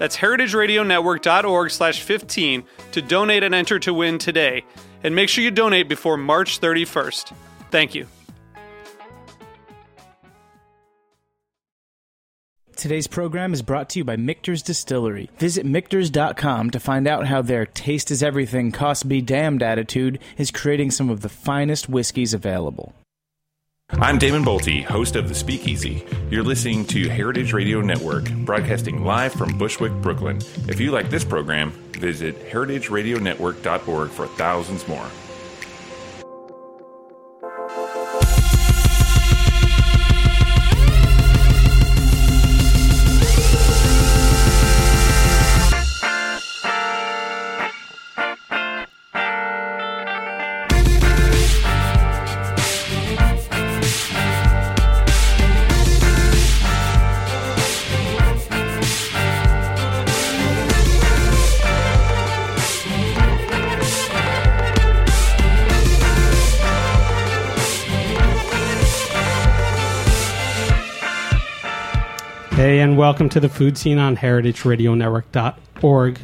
That's heritageradionetwork.org slash 15 to donate and enter to win today. And make sure you donate before March 31st. Thank you. Today's program is brought to you by Michter's Distillery. Visit Michter's.com to find out how their taste is everything, cost be damned attitude is creating some of the finest whiskeys available. I'm Damon Boelte, host of The Speakeasy. You're listening to Heritage Radio Network, broadcasting live from Bushwick, Brooklyn. If you like this program, visit heritageradionetwork.org for thousands more. And welcome to the Food Seen on heritageradionetwork.org.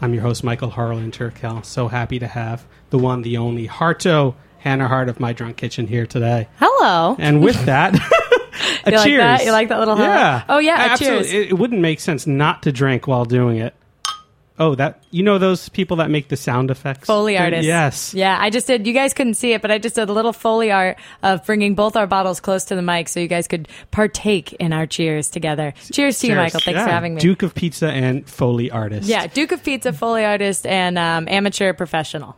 I'm your host, Michael Harlan Turkel. So happy to have the one, the only Harto Hannah Hart of My Drunk Kitchen here today. Hello. And with that, a You like cheers. that? You like that little hello? Yeah. Oh, yeah, Absolutely. cheers. It, it wouldn't make sense not to drink while doing it. Oh, that you know those people that make the sound effects? Foley artist. Yes. Yeah, I just did. You guys couldn't see it, but I just did a little Foley art of bringing both our bottles close to the mic so you guys could partake in our cheers together. Cheers to you, Michael. Thanks Yeah. for having me. Duke of Pizza and Foley artist. yeah, Duke of Pizza, Foley artist, and um, amateur professional.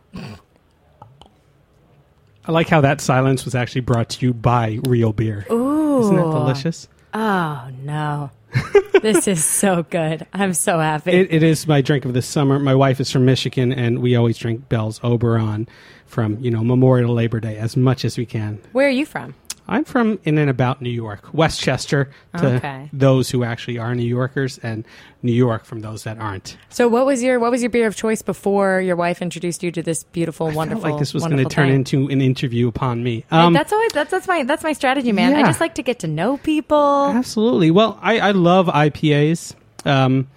I like how that silence was actually brought to you by real beer. Ooh. Isn't that delicious? Oh, no. this is so good. I'm so happy. It, it is my drink of the summer. My wife is from Michigan, and we always drink Bell's Oberon from you know Memorial Labor Day as much as we can. Where are you from? I'm from in and about New York, Westchester to Okay. those who actually are New Yorkers, and New York from those that aren't. So, what was your what was your beer of choice before your wife introduced you to this beautiful, wonderful? I wonderful? felt like this was going to turn into an interview upon me. Um, that's always that's that's my that's my strategy, man. I just like to get to know people. Absolutely. Well, I, I love IPAs. Um,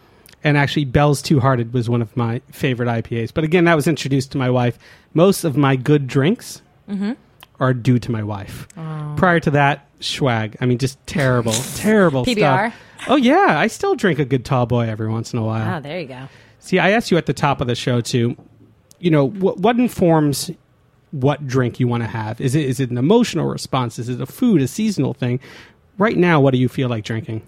and actually, Bell's Two Hearted was one of my favorite IPAs. But again, that was introduced to my wife. Most of my good drinks Mm-hmm. Are due to my wife. Oh. Prior to that, swag. I mean, just terrible, terrible PBR? stuff. Oh, yeah. I still drink a good tall boy every once in a while. Oh, there you go. See, I asked you at the top of the show too. You know, what, what informs what drink you want to have? Is it is it an emotional response? Is it a food, a seasonal thing? Right now, what do you feel like drinking?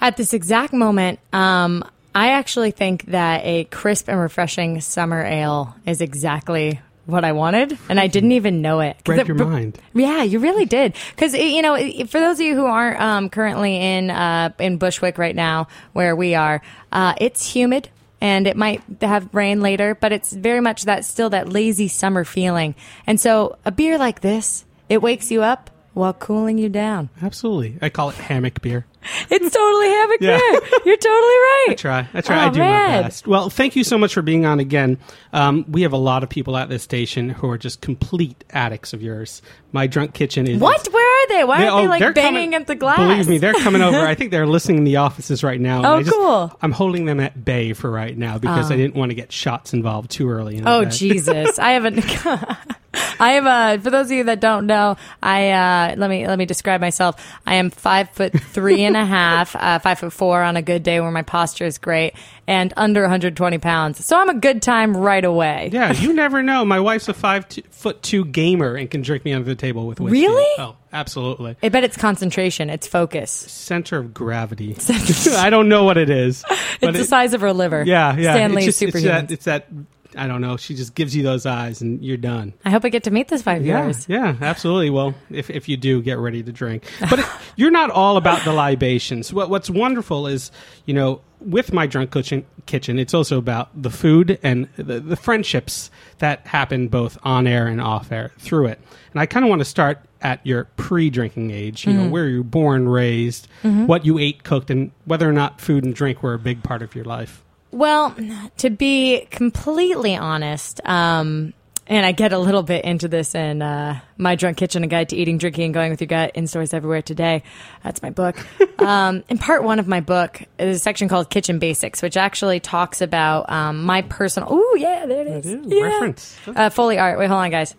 At this exact moment, um, I actually think that a crisp and refreshing summer ale is exactly what I wanted, and I didn't even know it. Read it- your mind. Yeah, you really did. Because you know, for those of you who aren't um, currently in uh, in Bushwick right now, where we are, uh, it's humid and it might have rain later, but it's very much that still that lazy summer feeling. And so, a beer like this, it wakes you up while cooling you down. Absolutely. I call it hammock beer. It's totally hammock Yeah. You're totally right. I try. I try. I Oh, do man. my best. Well, thank you so much for being on again. Um, we have a lot of people at this station who are just complete addicts of yours. My drunk kitchen is What? Where are they? Why aren't oh, they like banging coming- at the glass? Believe me, they're coming over. I think they're listening in the offices right now. Oh, I just- cool. I'm holding them at bay for right now because Oh. I didn't want to get shots involved too early. In Oh. Jesus! I haven't. I am. Uh, for those of you that don't know, I uh, let me let me describe myself. I am five foot three and a half, uh, five foot four on a good day where my posture is great, and under 120 pounds. So I'm a good time right away. Yeah, you never know. My wife's a five two, foot two gamer and can drink me under the table with whiskey. Really? Oh, absolutely. I bet it's concentration. It's focus. Center of gravity. I don't know what it is. but It's the it- size of her liver. Yeah, yeah. Stanley's it's, just, it's superhuman. that. It's that. I don't know. She just gives you those eyes, and you're done. I hope I get to meet this five Yeah, years. yeah, absolutely. Well, if, if you do, get ready to drink. But it, you're not all about the libations. What, what's wonderful is, you know, with my drunk kitchen, kitchen, it's also about the food and the, the friendships that happen both on air and off air through it. And I kind of want to start at your pre-drinking age. You know, mm. where you were born, raised, mm-hmm. what you ate, cooked, and whether or not food and drink were a big part of your life. Well, to be completely honest, um, and I get a little bit into this in uh, my drunk kitchen, a guide to eating, drinking, and going with your gut in stores everywhere today. That's my book. um, in part one of my book is a section called Kitchen Basics, which actually talks about um, my personal. Oh yeah, there it is. Yeah. reference. Uh, Foley art. Wait, hold on, guys.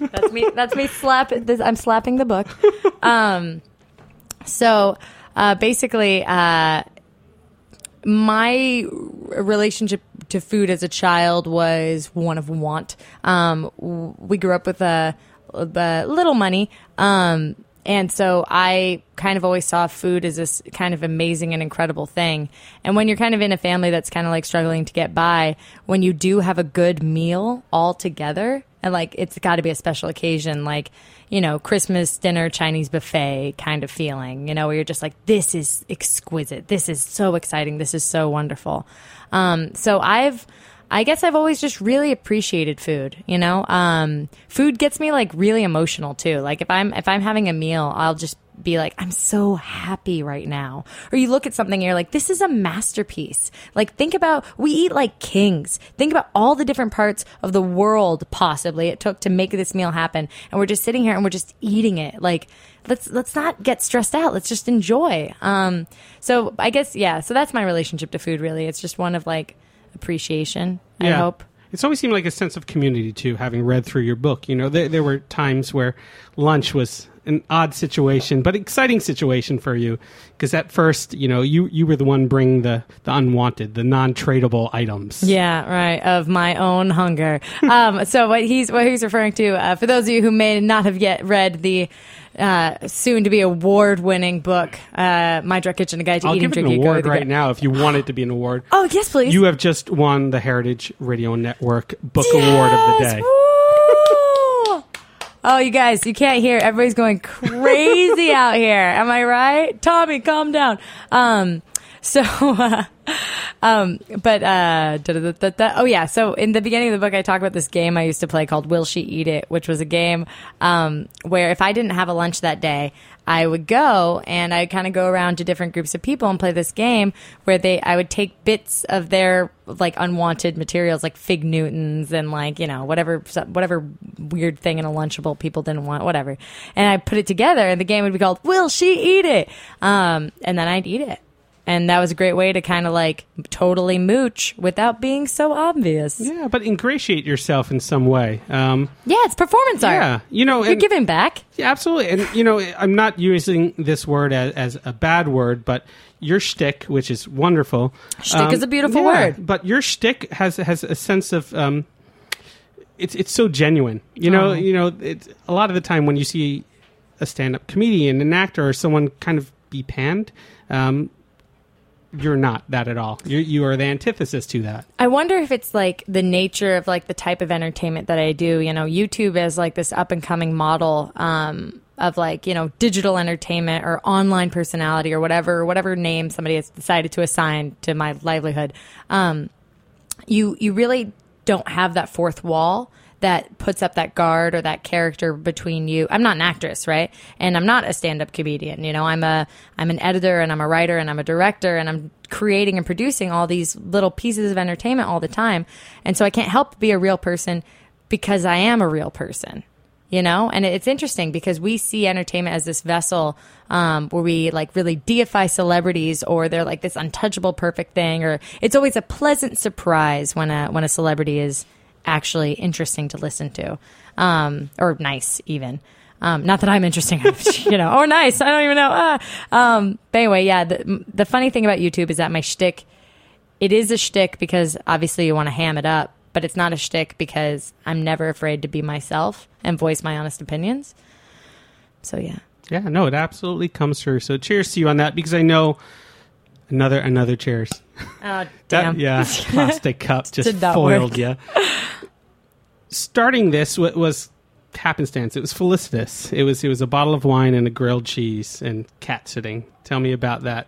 That's me. That's me. Slap. This, I'm slapping the book. Um, so uh, basically, uh, my relationship to food as a child was one of want. Um, we grew up with a, a little money. Um, and so I kind of always saw food as this kind of amazing and incredible thing. And when you're kind of in a family that's kind of like struggling to get by, when you do have a good meal all together, and like it's got to be a special occasion, like, you know, Christmas dinner, Chinese buffet kind of feeling, you know, where you're just like, this is exquisite. This is so exciting. This is so wonderful. Um, so I've, I guess I've always just really appreciated food, you know? Um, food gets me like really emotional too. Like if I'm, if I'm having a meal, I'll just be like, I'm so happy right now. Or you look at something and you're like, this is a masterpiece. Like think about, we eat like kings. Think about all the different parts of the world possibly it took to make this meal happen. And we're just sitting here and we're just eating it. Like, let's, let's not get stressed out. Let's just enjoy. Um, so I guess, yeah, so that's my relationship to food really. It's just one of like, appreciation. I hope. It's always seemed like a sense of community too, having read through your book. You know, there, there were times where lunch was an odd situation, but exciting situation for you because at first, you know, you you were the one bringing the the unwanted, the non tradable items. Yeah, right. Of my own hunger. um, so what he's what he's referring to, uh, for those of you who may not have yet read the uh, soon to be award winning book, uh, My Drunk Kitchen: A Guide to I'll Eating, give it Drinking, and Going award right now if you want it to be an award. Oh yes, please. You have just won the Heritage Radio Network Book Award of the day. Woo! Oh, you guys, you can't hear. Everybody's going crazy out here. Am I right? Tommy, calm down. Um, so, uh, um, but, uh, da, da, da, da, da. oh yeah. So in the beginning of the book, I talk about this game I used to play called Will She Eat It, which was a game, um, where if I didn't have a lunch that day, I would go and I'd kind of go around to different groups of people and play this game where they, I would take bits of their like unwanted materials like fig Newtons and like, you know, whatever, whatever weird thing in a Lunchable people didn't want, whatever. And I put it together and the game would be called Will She Eat It? Um, and then I'd eat it. And that was a great way to kind of like totally mooch without being so obvious. Yeah, but ingratiate yourself in some way. Um, yeah, it's performance art. yeah, you know, You're and- giving back. Yeah, absolutely. And, you know, I'm not using this word as, as a bad word, but your shtick, which is wonderful. um, Shtick is a beautiful yeah, word. But your shtick has has a sense of. Um, it's it's so genuine. You know, Oh. you know. It's a lot of the time when you see a stand-up comedian, an actor, or someone kind of be panned, um, you're not that at all. You you are the antithesis to that. I wonder if it's like the nature of like the type of entertainment that I do. You know, YouTube is like this up and coming model um, of like you know digital entertainment or online personality or whatever whatever name somebody has decided to assign to my livelihood. Um, you you really don't have that fourth wall that puts up that guard or that character between you. I'm not an actress, right? And I'm not a stand-up comedian. You know, I'm a I'm an editor and I'm a writer and I'm a director and I'm creating and producing all these little pieces of entertainment all the time. And so I can't help be a real person because I am a real person. You know, and it's interesting because we see entertainment as this vessel um, where we like really deify celebrities, or they're like this untouchable, perfect thing, or it's always a pleasant surprise when a when a celebrity is actually interesting to listen to, um, or nice even. Um, not that I'm interesting, you know, or nice. I don't even know. Ah. Um, but anyway, yeah. The, the funny thing about YouTube is that my shtick, it is a shtick because obviously you want to ham it up, but it's not a shtick because I'm never afraid to be myself and voice my honest opinions. So yeah. Yeah, no, it absolutely comes through. So cheers to you on that because I know another another cheers. Oh That- damn. yeah, plastic cup just foiled you. Starting this wa- was happenstance. It was felicitous. It was it was a bottle of wine and a grilled cheese and cat sitting. Tell me about that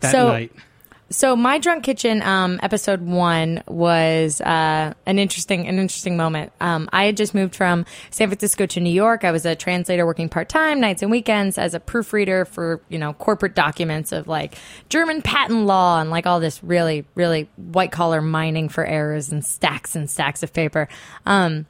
that So- night. So my drunk kitchen um, episode one was uh, an interesting an interesting moment. Um, I had just moved from San Francisco to New York. I was a translator working part time nights and weekends as a proofreader for you know corporate documents of like German patent law and like all this really really white collar mining for errors and stacks and stacks of paper. Um,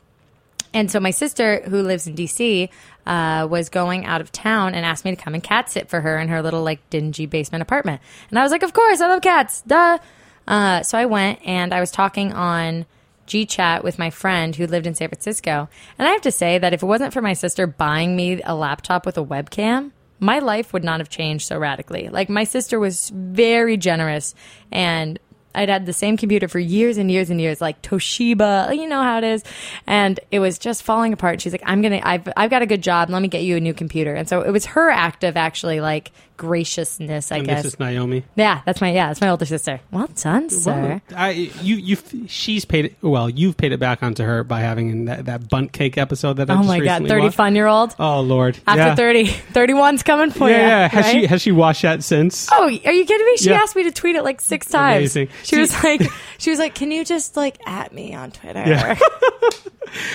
and so my sister, who lives in DC, uh, was going out of town and asked me to come and cat sit for her in her little like dingy basement apartment. And I was like, of course, I love cats, duh. Uh, so I went and I was talking on GChat with my friend who lived in San Francisco. And I have to say that if it wasn't for my sister buying me a laptop with a webcam, my life would not have changed so radically. Like my sister was very generous and I'd had the same computer for years and years and years, like Toshiba, you know how it is. And it was just falling apart. She's like, I'm going to, I've, I've got a good job. Let me get you a new computer. And so it was her act of actually like graciousness, I And guess. this is Naomi. yeah, that's my, yeah, that's my older sister. Well done, sir. Well, I you you she's paid it well. You've paid it back onto her by having that, that bundt cake episode that I oh my God. recently 30 watched. fun year old. Oh Lord! After yeah. 30, 31's coming for yeah, you. yeah. Has she has she watched that since? Oh, are you kidding me? She Yeah. asked me to tweet it like six times. Amazing. She See- was like, she was like, "Can you just like at me on Twitter?" Yeah.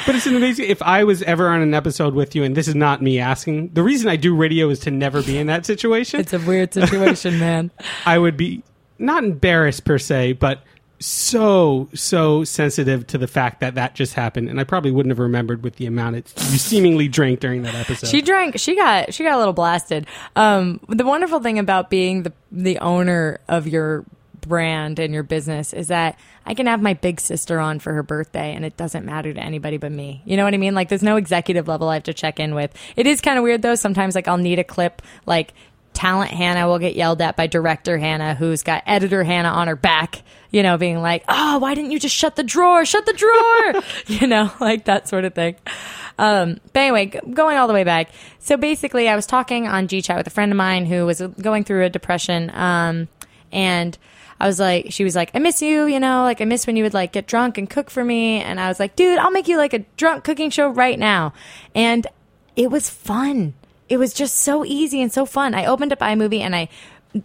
But it's an amazing. If I was ever on an episode with you, and this is not me asking, the reason I do radio is to never be in that situation. it's a weird situation, man. I would be not embarrassed per se, but so so sensitive to the fact that that just happened, and I probably wouldn't have remembered with the amount it, you seemingly drank during that episode. She drank. She got. She got a little blasted. Um, the wonderful thing about being the the owner of your brand and your business is that I can have my big sister on for her birthday, and it doesn't matter to anybody but me. You know what I mean? Like, there's no executive level I have to check in with. It is kind of weird though. Sometimes, like, I'll need a clip, like. Talent Hannah will get yelled at by director Hannah, who's got editor Hannah on her back, you know, being like, oh, why didn't you just shut the drawer? Shut the drawer! you know, like that sort of thing. Um, but anyway, g- going all the way back. So basically, I was talking on GChat with a friend of mine who was going through a depression. Um, and I was like, she was like, I miss you, you know, like I miss when you would like get drunk and cook for me. And I was like, dude, I'll make you like a drunk cooking show right now. And it was fun. It was just so easy and so fun. I opened up iMovie and I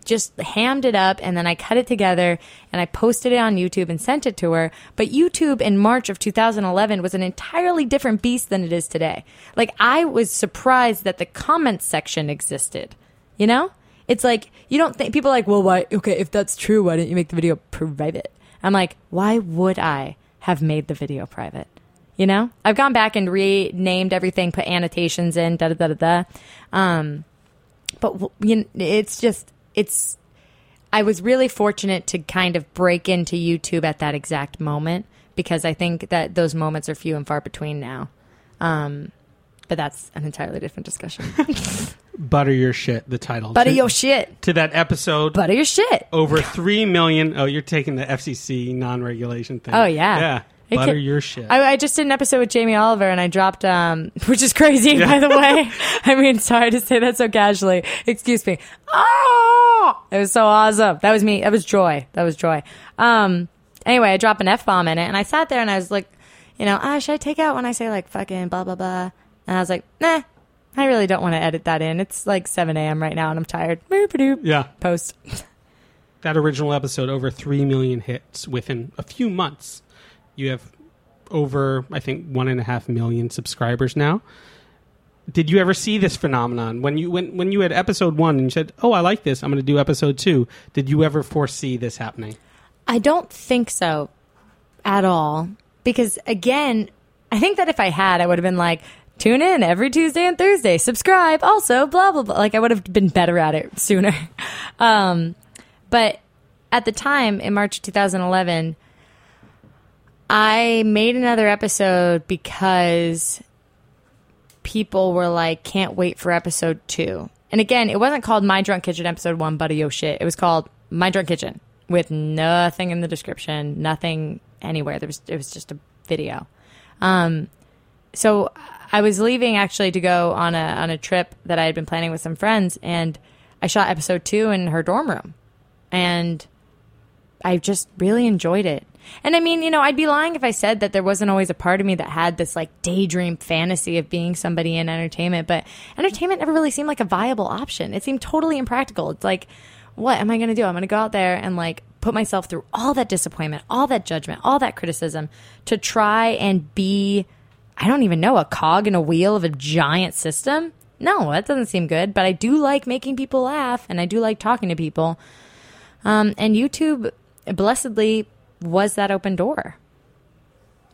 just hammed it up and then I cut it together and I posted it on YouTube and sent it to her. But YouTube in March of 2011 was an entirely different beast than it is today. Like I was surprised that the comments section existed. You know? It's like you don't think people are like, "Well, why okay, if that's true, why didn't you make the video private?" I'm like, "Why would I have made the video private?" You know? I've gone back and renamed everything, put annotations in, da da da da da. Um but you know, it's just it's I was really fortunate to kind of break into YouTube at that exact moment because I think that those moments are few and far between now. Um, but that's an entirely different discussion. Butter your shit. The title. Butter to, your shit. to that episode. Butter your shit. over three million. Oh, you're taking the FCC non-regulation thing. Oh, yeah. yeah. It Butter your shit. I, I just did an episode with Jamie Oliver and I dropped, um, which is crazy, by the way. I mean, sorry to say that so casually. Excuse me. Oh, it was so awesome. That was me. That was joy. That was joy. Um, anyway, I dropped an F bomb in it and I sat there and I was like, you know, ah, should I take out when I say like fucking blah, blah, blah? And I was like, nah, I really don't want to edit that in. It's like 7 a.m. right now and I'm tired. Yeah, Post. that original episode over three million hits within a few months. You have over, I think, one and a half million subscribers now. Did you ever see this phenomenon when you when when you had episode one and you said, "Oh, I like this. I'm going to do episode two. Did you ever foresee this happening? I don't think so at all. Because again, I think that if I had, I would have been like, tune in every Tuesday and Thursday, subscribe, also, blah, blah, blah. Like I would have been better at it sooner. Um, but at the time, in March 2011, I made another episode because people were like, can't wait for episode two. And again, it wasn't called My Drunk Kitchen episode one, Buddy Oh Shit. It was called My Drunk Kitchen with nothing in the description, nothing anywhere. There was it was just a video. Um, so I was leaving actually to go on a on a trip that I had been planning with some friends, and I shot episode two in her dorm room, and I just really enjoyed it. And I mean, you know, I'd be lying if I said that there wasn't always a part of me that had this like daydream fantasy of being somebody in entertainment, but entertainment never really seemed like a viable option. It seemed totally impractical. It's like, what am I going to do? I'm going to go out there and like put myself through all that disappointment, all that judgment, all that criticism to try and be, I don't even know, a cog in a wheel of a giant system? No, that doesn't seem good, but I do like making people laugh and I do like talking to people. Um, and YouTube, blessedly, was that open door.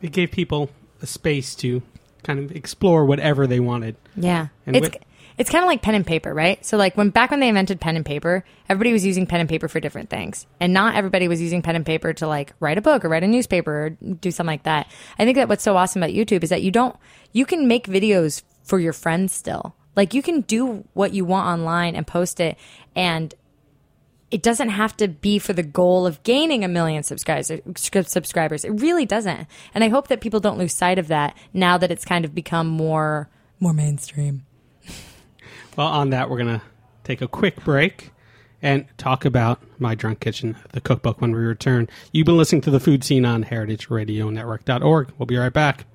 It gave people a space to kind of explore whatever they wanted. Yeah. And it's with- it's kind of like pen and paper, right? So like when back when they invented pen and paper, everybody was using pen and paper for different things. And not everybody was using pen and paper to like write a book or write a newspaper or do something like that. I think that what's so awesome about YouTube is that you don't you can make videos for your friends still. Like you can do what you want online and post it and it doesn't have to be for the goal of gaining a million subscribers subscribers. It really doesn't. And I hope that people don't lose sight of that now that it's kind of become more more mainstream. Well, on that, we're going to take a quick break and talk about My Drunk Kitchen, the cookbook, when we return. You've been listening to the Food Seen on heritageradionetwork.org. We'll be right back.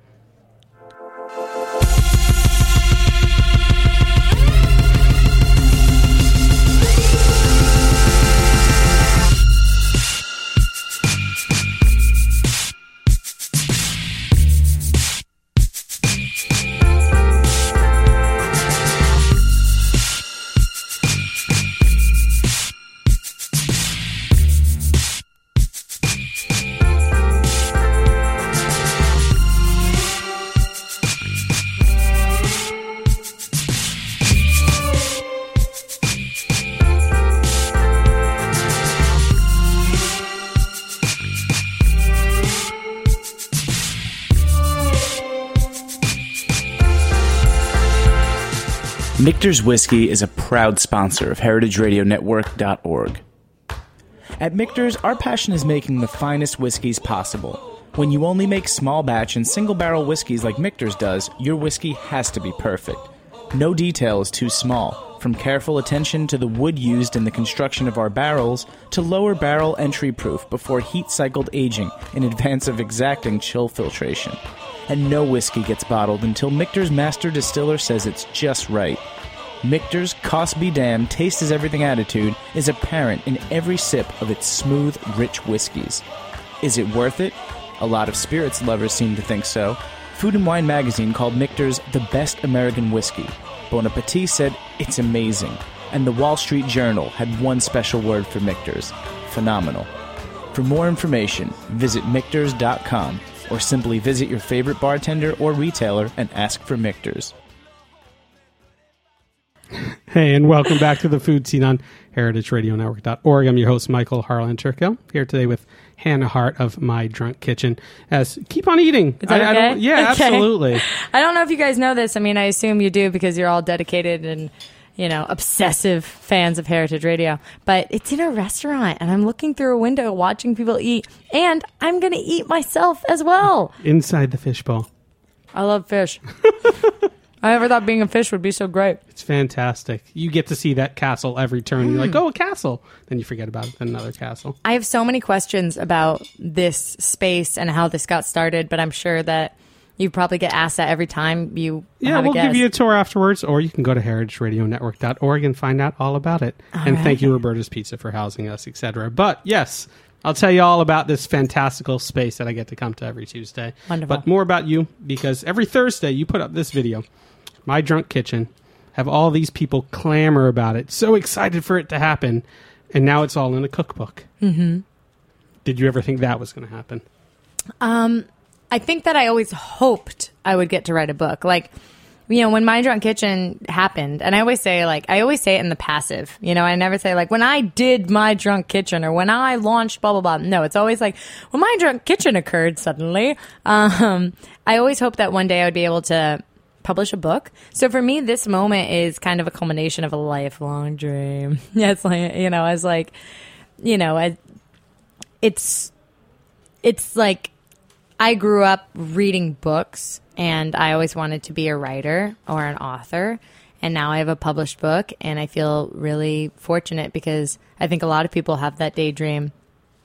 Michter's Whiskey is a proud sponsor of heritageradionetwork.org. At Michter's, our passion is making the finest whiskeys possible. When you only make small batch and single barrel whiskeys like Michter's does, your whiskey has to be perfect. No detail is too small, from careful attention to the wood used in the construction of our barrels to lower barrel entry proof before heat cycled aging in advance of exacting chill filtration. And no whiskey gets bottled until Michter's master distiller says it's just right. Michter's cost be damned, taste is everything attitude is apparent in every sip of its smooth, rich whiskeys. Is it worth it? A lot of spirits lovers seem to think so. Food and Wine magazine called Michter's the best American whiskey. Bon Appetit said it's amazing. And the Wall Street Journal had one special word for Michter's phenomenal. For more information, visit Michters.com or simply visit your favorite bartender or retailer and ask for Michter's. Hey, and welcome back to the Food Seen on heritageradionetwork.org. I'm your host, Michael Harlan Turkel, here today with Hannah Hart of My Drunk Kitchen. As keep on eating. I- I okay? don't- yeah, Okay. absolutely. I don't know if you guys know this. I mean, I assume you do because you're all dedicated and, you know, obsessive fans of Heritage Radio. But it's in a restaurant and I'm looking through a window watching people eat and I'm going to eat myself as well. Inside the fishbowl. I love fish. I never thought being a fish would be so great. It's fantastic. You get to see that castle every turn. You're like, Hmm. oh, a castle. Then you forget about it. Then another castle. I have so many questions about this space and how this got started, but I'm sure that you probably get asked that every time you Yeah, have a we'll give guest. you a tour afterwards, or you can go to heritageradionetwork.org and find out all about it. and thank you, Roberta's Pizza, for housing us, etc. But yes, I'll tell you all about this fantastical space that I get to come to every Tuesday. Wonderful. But more about you because every Thursday you put up this video, My Drunk Kitchen, have all these people clamor about it, so excited for it to happen, and now it's all in a cookbook. Mm-hmm. Did you ever think that was going to happen? Um, I think that I always hoped I would get to write a book. Like you know, when My Drunk Kitchen happened, and I always say, like, I always say it in the passive. You know, I never say, like, when I did My Drunk Kitchen or when I launched blah, blah, blah. No, it's always like, when My Drunk Kitchen occurred suddenly. Um, I always hope that one day I would be able to publish a book. So for me, this moment is kind of a culmination of a lifelong dream. yeah, it's like, you know, I was like, you know, I, it's, it's like, I grew up reading books and I always wanted to be a writer or an author. And now I have a published book and I feel really fortunate because I think a lot of people have that daydream,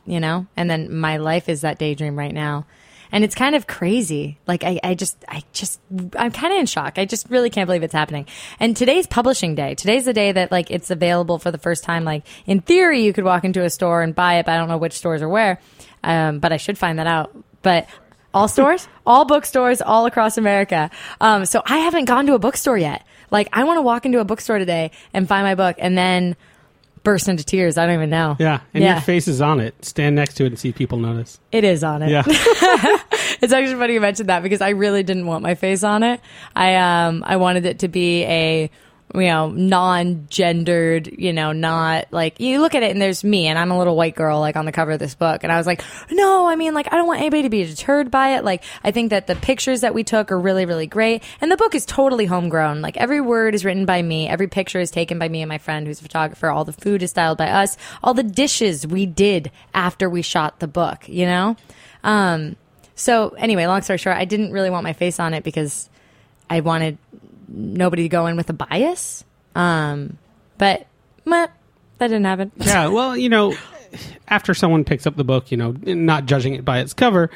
you know? And then my life is that daydream right now. And it's kind of crazy. Like I, I just, I just, I'm kind of in shock. I just really can't believe it's happening. And today's publishing day. Today's the day that like it's available for the first time. Like in theory, you could walk into a store and buy it, but I don't know which stores or where. Um, but I should find that out. But all stores, all bookstores, all across America. Um, so I haven't gone to a bookstore yet. Like I want to walk into a bookstore today and find my book, and then burst into tears. I don't even know. Yeah, and Yeah. your face is on it. Stand next to it and see if people notice. It is on it. Yeah. it's actually funny you mentioned that because I really didn't want my face on it. I um I wanted it to be a you know non-gendered, you know, not like you look at it and there's me and I'm a little white girl like on the cover of this book and I was like, "No, I mean like I don't want anybody to be deterred by it. Like I think that the pictures that we took are really really great and the book is totally homegrown. Like every word is written by me, every picture is taken by me and my friend who's a photographer, all the food is styled by us, all the dishes we did after we shot the book, you know? Um so anyway, long story short, I didn't really want my face on it because I wanted nobody to go in with a bias. Um, but meh, that didn't happen. yeah, well, you know, after someone picks up the book, you know, not judging it by its cover,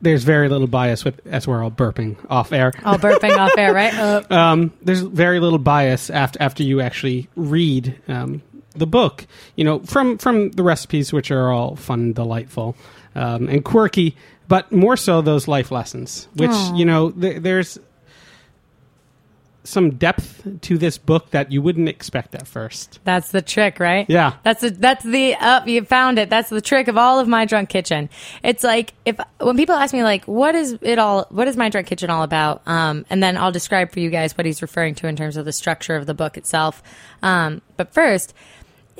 there's very little bias with, as we're all burping off air. All burping off air, right? Uh, um, there's very little bias after after you actually read um, the book. You know, from from the recipes, which are all fun, and delightful, um, and quirky, but more so those life lessons. Which Aw. you know, th- there's some depth to this book that you wouldn't expect at first. that's the trick, right? Yeah. That's the that's the up you found it. That's the trick of all of my drunk kitchen. It's like if when people ask me like what is it all what is my drunk kitchen all about? Um, and then I'll describe for you guys what he's referring to in terms of the structure of the book itself. Um, but first,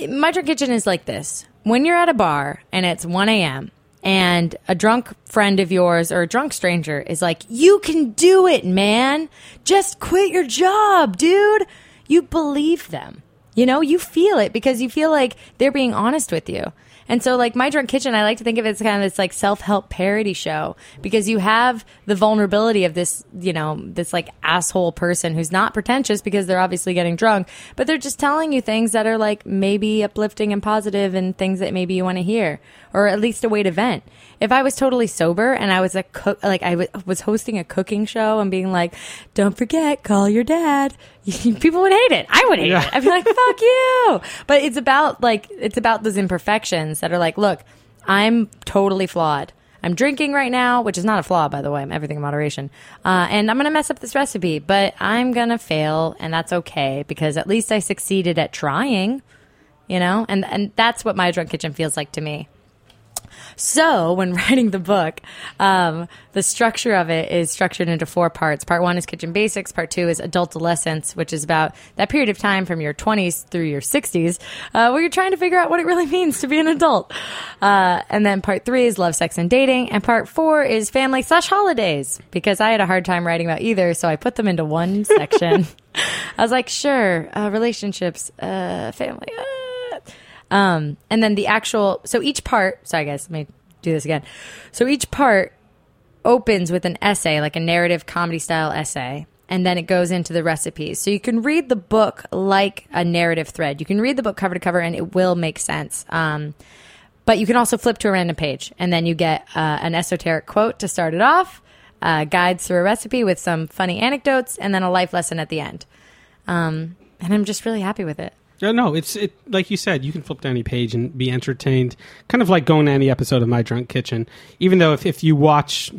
my drunk kitchen is like this when you're at a bar and it's 1 a.m and a drunk friend of yours or a drunk stranger is like you can do it man. Just quit your job dude. You believe them. You know you feel it because you feel like they're being honest with you. And so like my drunk kitchen i like to think of it as kind of this like self-help parody show because you have the vulnerability of this you know this like asshole person who's not pretentious because they're obviously getting drunk but they're just telling you things that are like maybe uplifting and positive and things that maybe you want to hear or at least a way to vent if i was totally sober and i was a cook like I w- was hosting a cooking show and being like don't forget call your dad. People would hate it. I would hate Yeah. it i'd be like fuck you. But it's about like it's about those imperfections that are like look i'm totally flawed. I'm drinking right now which is not a flaw by the way. I'm everything in moderation. Uh, and i'm gonna mess up this recipe but i'm gonna fail and that's okay because at least i succeeded at trying you know? And and that's what my drunk kitchen feels like to me so, when writing the book, um, the structure of it is structured into four parts. Part one is kitchen basics. Part two is adultolescence, which is about that period of time from your 20s through your 60s, uh, where you're trying to figure out what it really means to be an adult. Uh, and then part three is love, sex, and dating. And part four is family slash holidays, because I had a hard time writing about either, so I put them into one section. I was like, sure, uh, relationships, uh, family. Um, and then the actual, so each part, sorry guys, let me do this again. So each part opens with an essay, like a narrative comedy style essay, and then it goes into the recipes. So you can read the book like a narrative thread. You can read the book cover to cover and it will make sense. Um, but you can also flip to a random page and then you get uh, an esoteric quote to start it off, uh, guides through a recipe with some funny anecdotes, and then a life lesson at the end. Um, and I'm just really happy with it. Uh, no, it's it like you said. You can flip to any page and be entertained, kind of like going to any episode of My Drunk Kitchen. Even though if, if you watch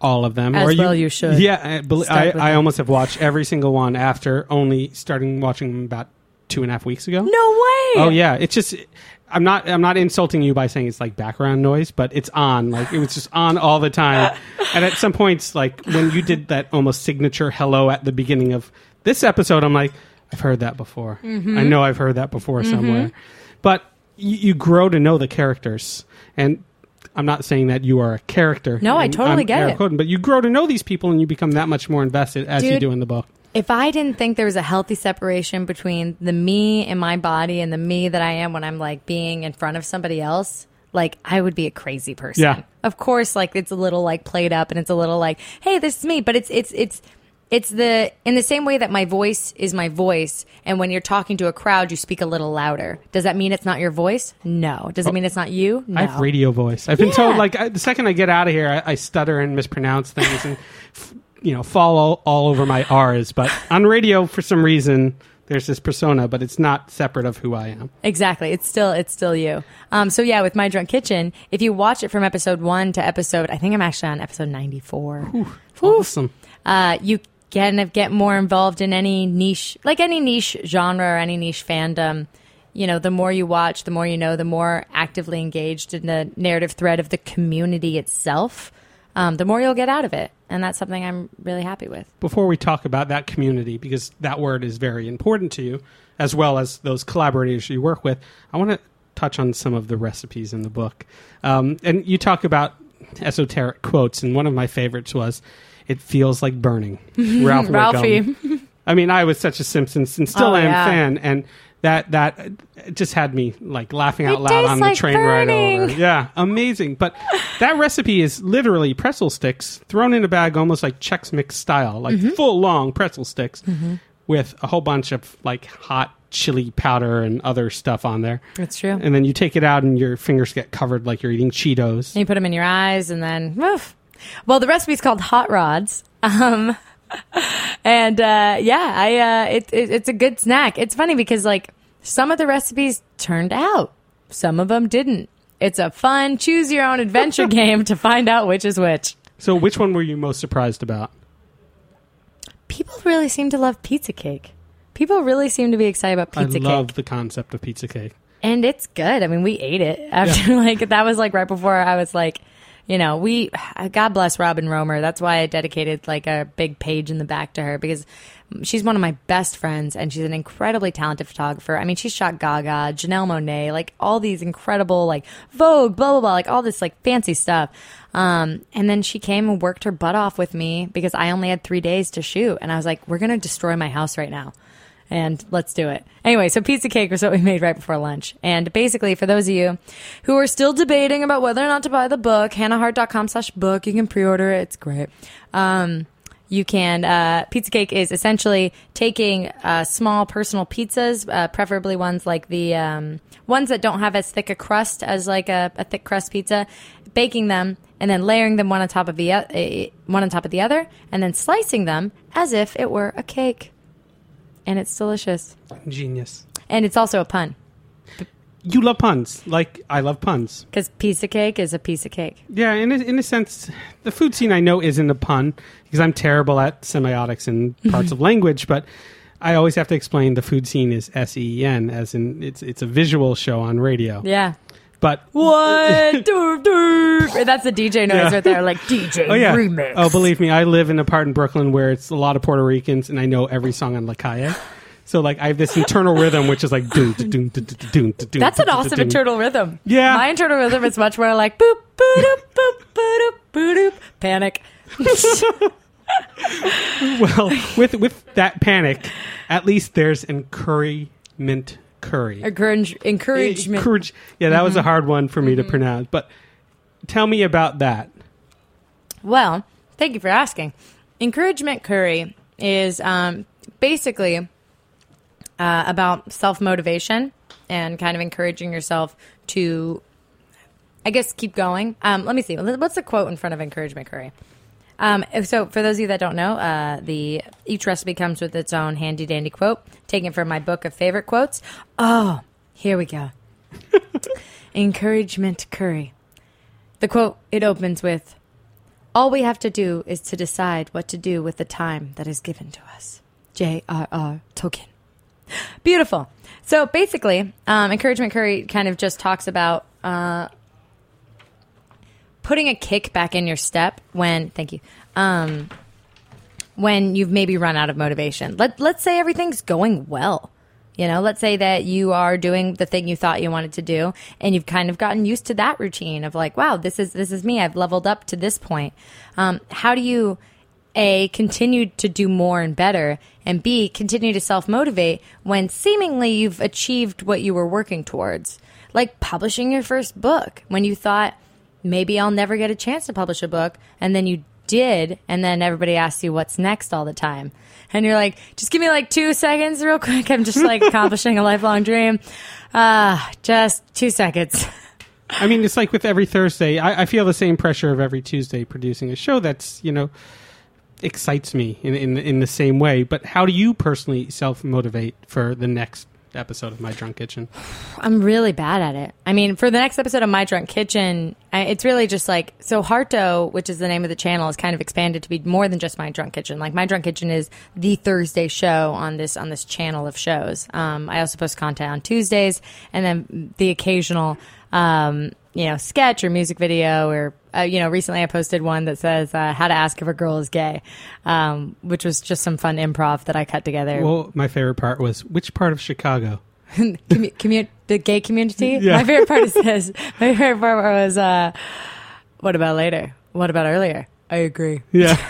all of them, As or well you should. Yeah, I, bel- I, I almost have watched every single one after only starting watching them about two and a half weeks ago. No way! Oh yeah, it's just I'm not I'm not insulting you by saying it's like background noise, but it's on. Like it was just on all the time. and at some points, like when you did that almost signature hello at the beginning of this episode, I'm like, I've heard that before. Mm-hmm. I know I've heard that before somewhere. But you, you grow to know the characters, and I'm not saying that you are a character. No, I totally I'm get Eric it. But you grow to know these people, and you become that much more invested as you do in the book. If I didn't think there was a healthy separation between the me in my body and the me that I am when I'm like being in front of somebody else, like I would be a crazy person. Yeah. Of course, like it's a little like played up and it's a little like, hey, this is me, but it's it's it's it's the in the same way that my voice is my voice and when you're talking to a crowd you speak a little louder. Does that mean it's not your voice? No. Does it mean it's not you? No. I have radio voice. I've been Yeah. told like I, the second I get out of here, I, I stutter and mispronounce things and f- you know fall all, all over my R's. But on radio, for some reason, there's this persona, but it's not separate of who I am. Exactly. It's still it's still you. Um, so yeah, with my drunk kitchen, if you watch it from episode one to episode, I think I'm actually on episode ninety four. Awesome. Uh, you of get more involved in any niche, like any niche genre or any niche fandom. You know, the more you watch, the more you know, the more actively engaged in the narrative thread of the community itself, um, the more you'll get out of it, and that's something I'm really happy with. Before we talk about that community, because that word is very important to you, as well as those collaborators you work with, I want to touch on some of the recipes in the book. Um, and you talk about esoteric quotes, and one of my favorites was, "It feels like burning." Ralph Ralphie. I mean, I was such a Simpsons and still Oh, am yeah. fan, and that that just had me like laughing out It loud on the like train ride over. Yeah, amazing. But that recipe is literally pretzel sticks thrown in a bag, almost like Chex Mix style, like Mm-hmm. full long pretzel sticks with a whole bunch of like hot chili powder and other stuff on there. That's true. And then you take it out, and your fingers get covered like you're eating Cheetos. And you put them in your eyes, and then, woof. Well, the recipe's called hot rods. Um, and uh, yeah, I uh, it, it, it's a good snack. It's funny because like some of the recipes turned out, some of them didn't. It's a fun choose your own adventure game to find out which is which. So, which one were you most surprised about? People really seem to love pizza cake. People really seem to be excited about pizza I love cake. the concept of pizza cake. and it's good. I mean, we ate it after like that was like right before I was like, you know, we God bless Robin Roemer. That's why I dedicated like a big page in the back to her because she's one of my best friends and she's an incredibly talented photographer. I mean, she shot Gaga, Janelle Monáe, like all these incredible like Vogue, blah blah blah, like all this like fancy stuff. Um, and then she came and worked her butt off with me because I only had three days to shoot, and I was like, "We're gonna destroy my house right now." And let's do it. Anyway, so pizza cake was what we made right before lunch. And basically, for those of you who are still debating about whether or not to buy the book, hannahhart.com slash book, you can pre-order it. It's great. Um, you can, uh, pizza cake is essentially taking uh, small personal pizzas, uh, preferably ones like the um, ones that don't have as thick a crust as like a, a thick crust pizza, baking them and then layering them one on top of the uh, one on top of the other, and then slicing them as if it were a cake and it's delicious. Genius. And it's also a pun You love puns, like I love puns. because piece of cake is a piece of cake. Yeah, in a, in a sense, the Food Seen I know isn't a pun because I'm terrible at semiotics and mm-hmm. parts of language, but I always have to explain the Food Seen is S E N, as in it's it's a visual show on radio. Yeah. But What? That's the DJ noise Yeah. right there, like DJ oh yeah, remix. oh believe me, I live in a part in Brooklyn where it's a lot of Puerto Ricans, and I know every song on La Calle. So like I have this internal rhythm, which is like doom, doom, doom, doom, doom, That's an awesome internal rhythm. Yeah. My internal rhythm is much more like boop, boop, doop, boop, boop, boop. Panic. Well, with with that panic, at least there's encouragement curry. Encourage, encouragement. Encourage. Yeah, that was a hard one for me to pronounce. But tell me about that. Well, thank you for asking. Encouragement curry is um, basically uh, about self motivation and kind of encouraging yourself to, I guess, keep going. Um, let me see. What's the quote in front of encouragement curry? Um, so, for those of you that don't know, uh, the each recipe comes with its own handy dandy quote, taken from my book of favorite quotes. Oh, here we go. Encouragement curry. The quote it opens with, "All we have to do is to decide what to do with the time that is given to us." J.R.R. Tolkien. Beautiful. So basically, um, encouragement curry kind of just talks about uh, putting a kick back in your step when. Thank you. Um, when you've maybe run out of motivation. Let let's say everything's going well. You know, let's say that you are doing the thing you thought you wanted to do and you've kind of gotten used to that routine of like, wow, this is this is me. I've leveled up to this point. Um, how do you a continue to do more and better and b continue to self-motivate when seemingly you've achieved what you were working towards like publishing your first book when you thought maybe i'll never get a chance to publish a book and then you did and then everybody asks you what's next all the time and you're like just give me like two seconds real quick i'm just like accomplishing a lifelong dream ah just two seconds I mean, it's like with every Thursday. I, I feel the same pressure of every Tuesday producing a show that's you know excites me in in in the same way. But how do you personally self motivate for the next episode of My Drunk Kitchen? I'm really bad at it. I mean, for the next episode of My Drunk Kitchen, I, it's really just like so. Harto, which is the name of the channel, is kind of expanded to be more than just My Drunk Kitchen. Like My Drunk Kitchen is the Thursday show on this on this channel of shows. Um, I also post content on Tuesdays, and then the occasional, um, you know, sketch or music video or. Uh, you know, recently I posted one that says uh, "How to Ask If a Girl Is Gay," um, which was just some fun improv that I cut together. Well, my favorite part was which part of Chicago? commu- commu- the gay community. Yeah. My favorite part is this. My favorite part was, uh, what about later? What about earlier? I agree. Yeah.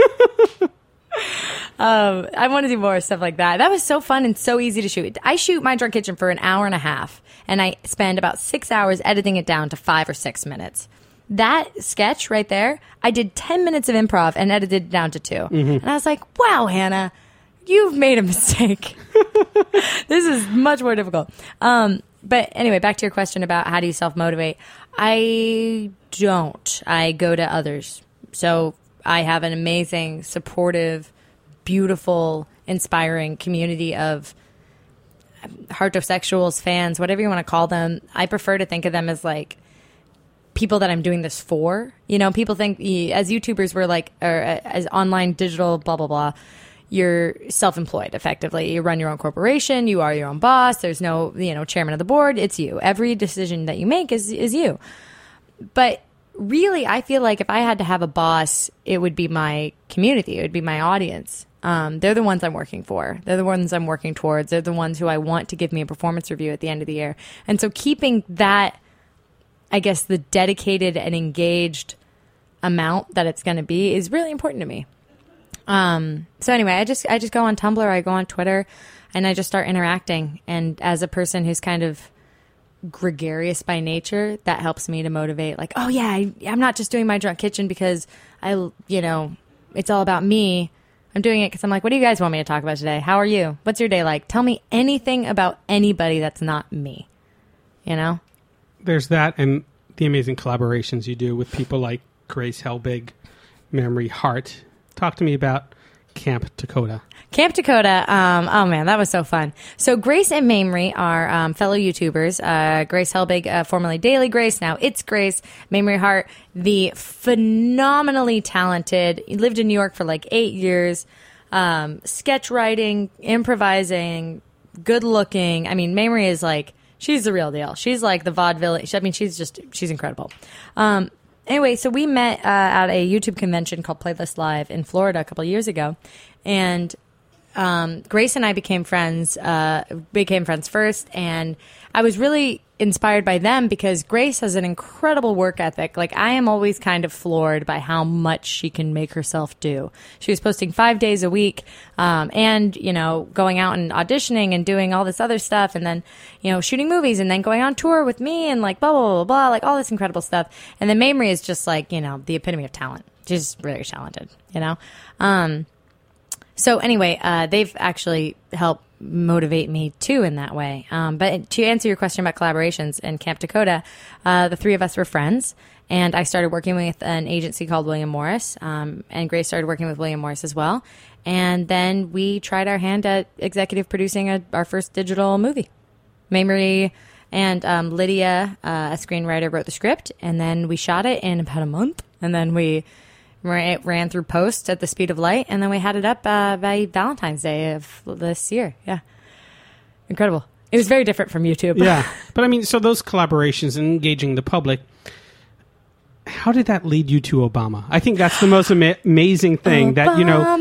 Um, I want to do more stuff like that. That was so fun and so easy to shoot. I shoot my drunk kitchen for an hour and a half, and I spend about six hours editing it down to five or six minutes. That sketch right there, I did ten minutes of improv and edited it down to 2 and I was like, "Wow, Hannah, you've made a mistake." this is much more difficult. Um, but anyway, back to your question about how do you self motivate. I don't. I go to others. So I have an amazing, supportive, beautiful, inspiring community of Hartosexuals, fans, whatever you want to call them. I prefer to think of them as like people that I'm doing this for. You know, people think as YouTubers we're like, or uh, as online digital, blah blah blah. You're self-employed, effectively. You run your own corporation. You are your own boss. There's no, you know, chairman of the board. It's you. Every decision that you make is is you. But really, I feel like if I had to have a boss, it would be my community. It would be my audience. Um, they're the ones I'm working for. They're the ones I'm working towards. They're the ones who I want to give me a performance review at the end of the year. And so keeping that I guess the dedicated and engaged amount that it's going to be is really important to me. Um, so anyway, I just I just go on Tumblr, I go on Twitter, and I just start interacting. And as a person who's kind of gregarious by nature, that helps me to motivate. Like, oh yeah, I, I'm not just doing my drunk kitchen because I, you know, it's all about me. I'm doing it because I'm like, what do you guys want me to talk about today? How are you? What's your day like? Tell me anything about anybody that's not me. You know? There's that and the amazing collaborations you do with people like Grace Helbig, Mamrie Hart. Talk to me about Camp Takota. Camp Takota. Um, oh man, that was so fun. So Grace and Mamrie are um, fellow YouTubers. Uh, Grace Helbig, uh, formerly Daily Grace, now it's Grace. Mamrie Hart, the phenomenally talented, lived in New York for like eight years. Um, sketch writing, improvising, good looking. I mean, Mamrie is like she's the real deal. She's like the vaudeville. I mean, she's just she's incredible. Um, anyway, so we met uh, at a YouTube convention called Playlist Live in Florida a couple years ago, and um, Grace and I became friends. Uh, became friends first, and I was really inspired by them because Grace has an incredible work ethic. Like I am always kind of floored by how much she can make herself do. She was posting five days a week, um, and you know, going out and auditioning and doing all this other stuff, and then you know, shooting movies, and then going on tour with me, and like blah blah blah blah, like all this incredible stuff. And then Mamrie is just like you know the epitome of talent. She's really talented, you know. Um, so anyway, uh, they've actually helped motivate me too in that way. Um, but to answer your question about collaborations in Camp Takota, uh, the three of us were friends, and I started working with an agency called William Morris, um, and Grace started working with William Morris as well. And then we tried our hand at executive producing a, our first digital movie. Mamrie and um, Lydia, uh, a screenwriter, wrote the script, and then we shot it in about a month, and then we ran, ran through post at the speed of light, and then we had it up uh, by Valentine's Day of this year. Yeah, incredible. It was very different from YouTube. yeah, but I mean, so those collaborations and engaging the public. How did that lead you to Obama? I think that's the most ama- amazing thing that you know.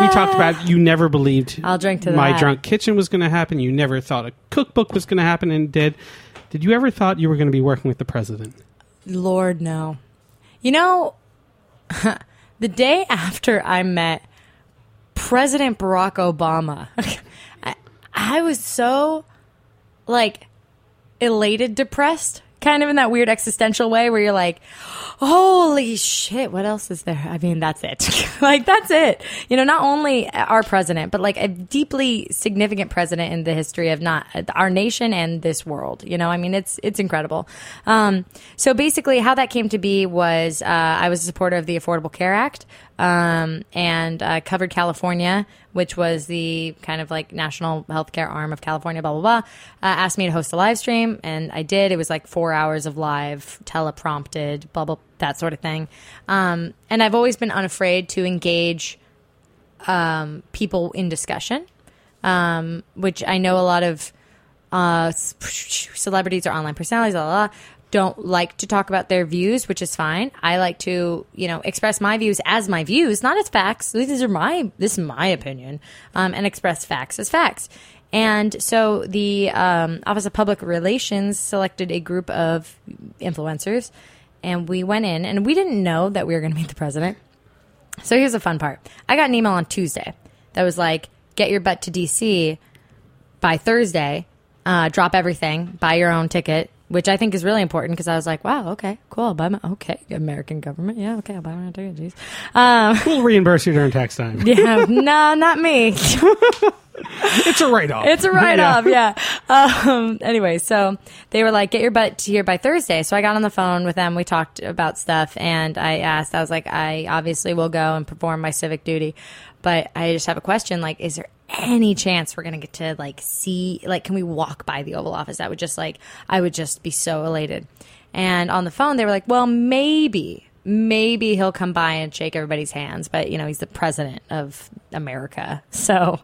We talked about you never believed I'll drink to my that. drunk kitchen was going to happen. You never thought a cookbook was going to happen, and did. Did you ever thought you were going to be working with the president? Lord, no. You know, the day after I met President Barack Obama, I, I was so, like, elated, depressed, kind of in that weird existential way where you're like, holy shit, what else is there? I mean, that's it. like, that's it. You know, not only our president, but like a deeply significant president in the history of not our nation and this world. You know, I mean, it's, it's incredible. Um, so basically, how that came to be was uh, I was a supporter of the Affordable Care Act um, and uh, covered California, which was the kind of like national healthcare arm of California, blah, blah, blah. Uh, asked me to host a live stream, and I did. It was like four hours of live, teleprompted, blah, blah, that sort of thing. Um, and I've always been unafraid to engage um, people in discussion, um, which I know a lot of uh, celebrities or online personalities, blah, blah, blah, don't like to talk about their views, which is fine. I like to, you know, express my views as my views, not as facts. These are my, this is my opinion, um, and express facts as facts. And so the um, Office of Public Relations selected a group of influencers, and we went in, and we didn't know that we were going to meet the president. So here's the fun part. I got an email on Tuesday that was like, get your butt to DC by Thursday, uh, drop everything, buy your own ticket, which I think is really important because I was like, wow, okay, cool. I'll buy my, okay, American government. Yeah, okay, I'll buy my ticket. Jeez. Um, We'll reimburse you during tax time. yeah, no, not me. It's a write off. It's a write off, yeah. Um, anyway, so they were like, get your butt here by Thursday. So I got on the phone with them. We talked about stuff, and I asked, I was like, I obviously will go and perform my civic duty, but I just have a question. Like, is there any chance we're gonna get to like see, like, can we walk by the Oval Office? That would just like, I would just be so elated. And on the phone, they were like, well, maybe maybe he'll come by and shake everybody's hands, but you know, he's the president of America. So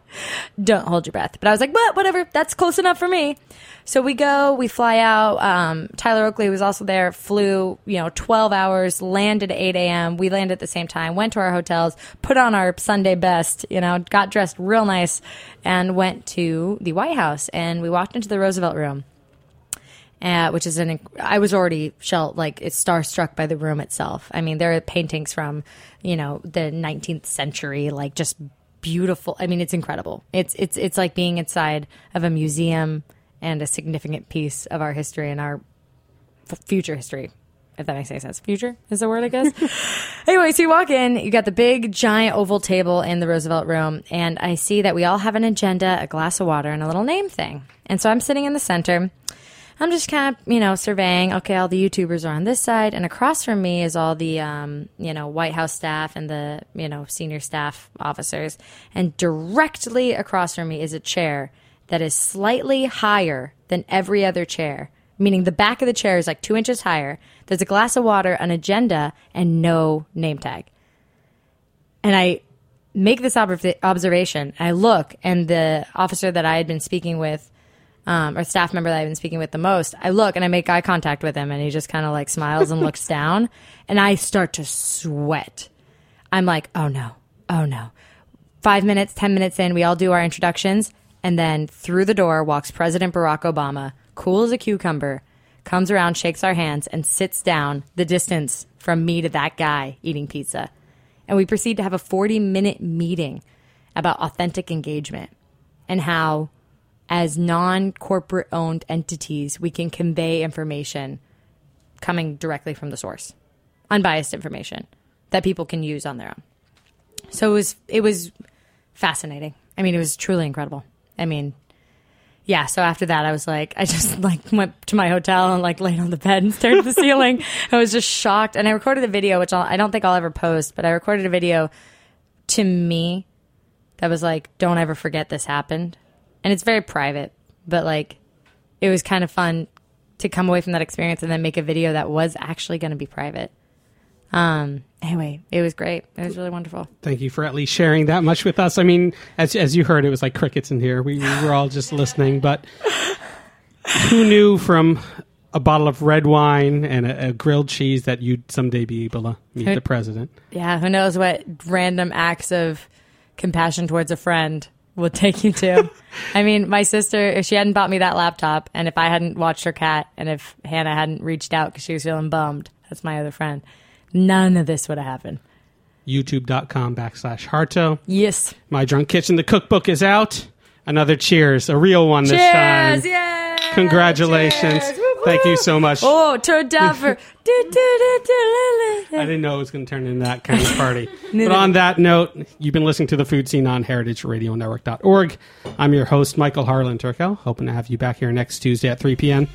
don't hold your breath. But I was like, what, whatever, that's close enough for me. So we go, we fly out. Um, Tyler Oakley was also there, flew, you know, 12 hours, landed at 8 a.m. We landed at the same time, went to our hotels, put on our Sunday best, you know, got dressed real nice, and went to the White House. And we walked into the Roosevelt room uh, which is an I was already shell like it's starstruck by the room itself. I mean, there are paintings from you know the 19th century, like just beautiful. I mean, it's incredible. It's it's it's like being inside of a museum and a significant piece of our history and our f- future history. If that makes any sense. Future is the word, I guess. anyway, so you walk in, you got the big giant oval table in the Roosevelt room, and I see that we all have an agenda, a glass of water, and a little name thing. And so I'm sitting in the center. I'm just kind of, you know, surveying. Okay, all the YouTubers are on this side, and across from me is all the, um, you know, White House staff and the, you know, senior staff officers. And directly across from me is a chair that is slightly higher than every other chair, meaning the back of the chair is like two inches higher. There's a glass of water, an agenda, and no name tag. And I make this ob- observation. I look, and the officer that I had been speaking with um, or staff member that I've been speaking with the most, I look and I make eye contact with him, and he just kind of like smiles and looks down, and I start to sweat. I'm like, oh no, oh no. Five minutes, ten minutes in, we all do our introductions, and then through the door walks President Barack Obama, cool as a cucumber, comes around, shakes our hands, and sits down the distance from me to that guy eating pizza. And we proceed to have a 40 minute meeting about authentic engagement and how as non corporate owned entities, we can convey information coming directly from the source, unbiased information that people can use on their own. So it was it was fascinating. I mean, it was truly incredible. I mean, yeah. So after that, I was like, I just like went to my hotel and like laid on the bed and stared at the ceiling. I was just shocked, and I recorded a video, which I'll, I don't think I'll ever post, but I recorded a video to me that was like, "Don't ever forget this happened." And it's very private, but like it was kind of fun to come away from that experience and then make a video that was actually going to be private. Um, anyway, it was great. It was really wonderful. Thank you for at least sharing that much with us. I mean, as as you heard, it was like crickets in here. We, we were all just listening, but who knew from a bottle of red wine and a, a grilled cheese that you'd someday be able to meet Who- the president? Yeah, who knows what random acts of compassion towards a friend will take you to. I mean, my sister, if she hadn't bought me that laptop, and if I hadn't watched her cat, and if Hannah hadn't reached out because she was feeling bummed, that's my other friend, none of this would have happened. YouTube.com backslash Harto. Yes. My Drunk Kitchen. The cookbook is out. Another cheers, a real one this time. Cheers! Yay! Congratulations. Cheers! Woo, Thank you so much. Oh, turned down for. I do, do. didn't know it was going to turn into that kind of party. but on that note, you've been listening to the Food Seen on heritageradionetwork.org. I'm your host, Michael Harlan Turkel. Hoping to have you back here next Tuesday at 3 p.m.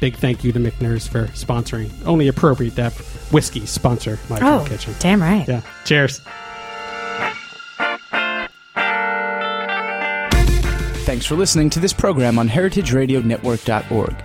Big thank you to Michter's for sponsoring. Only appropriate that whiskey sponsor my Oh, kitchen. damn right. Yeah. Cheers. Thanks for listening to this program on heritageradionetwork.org.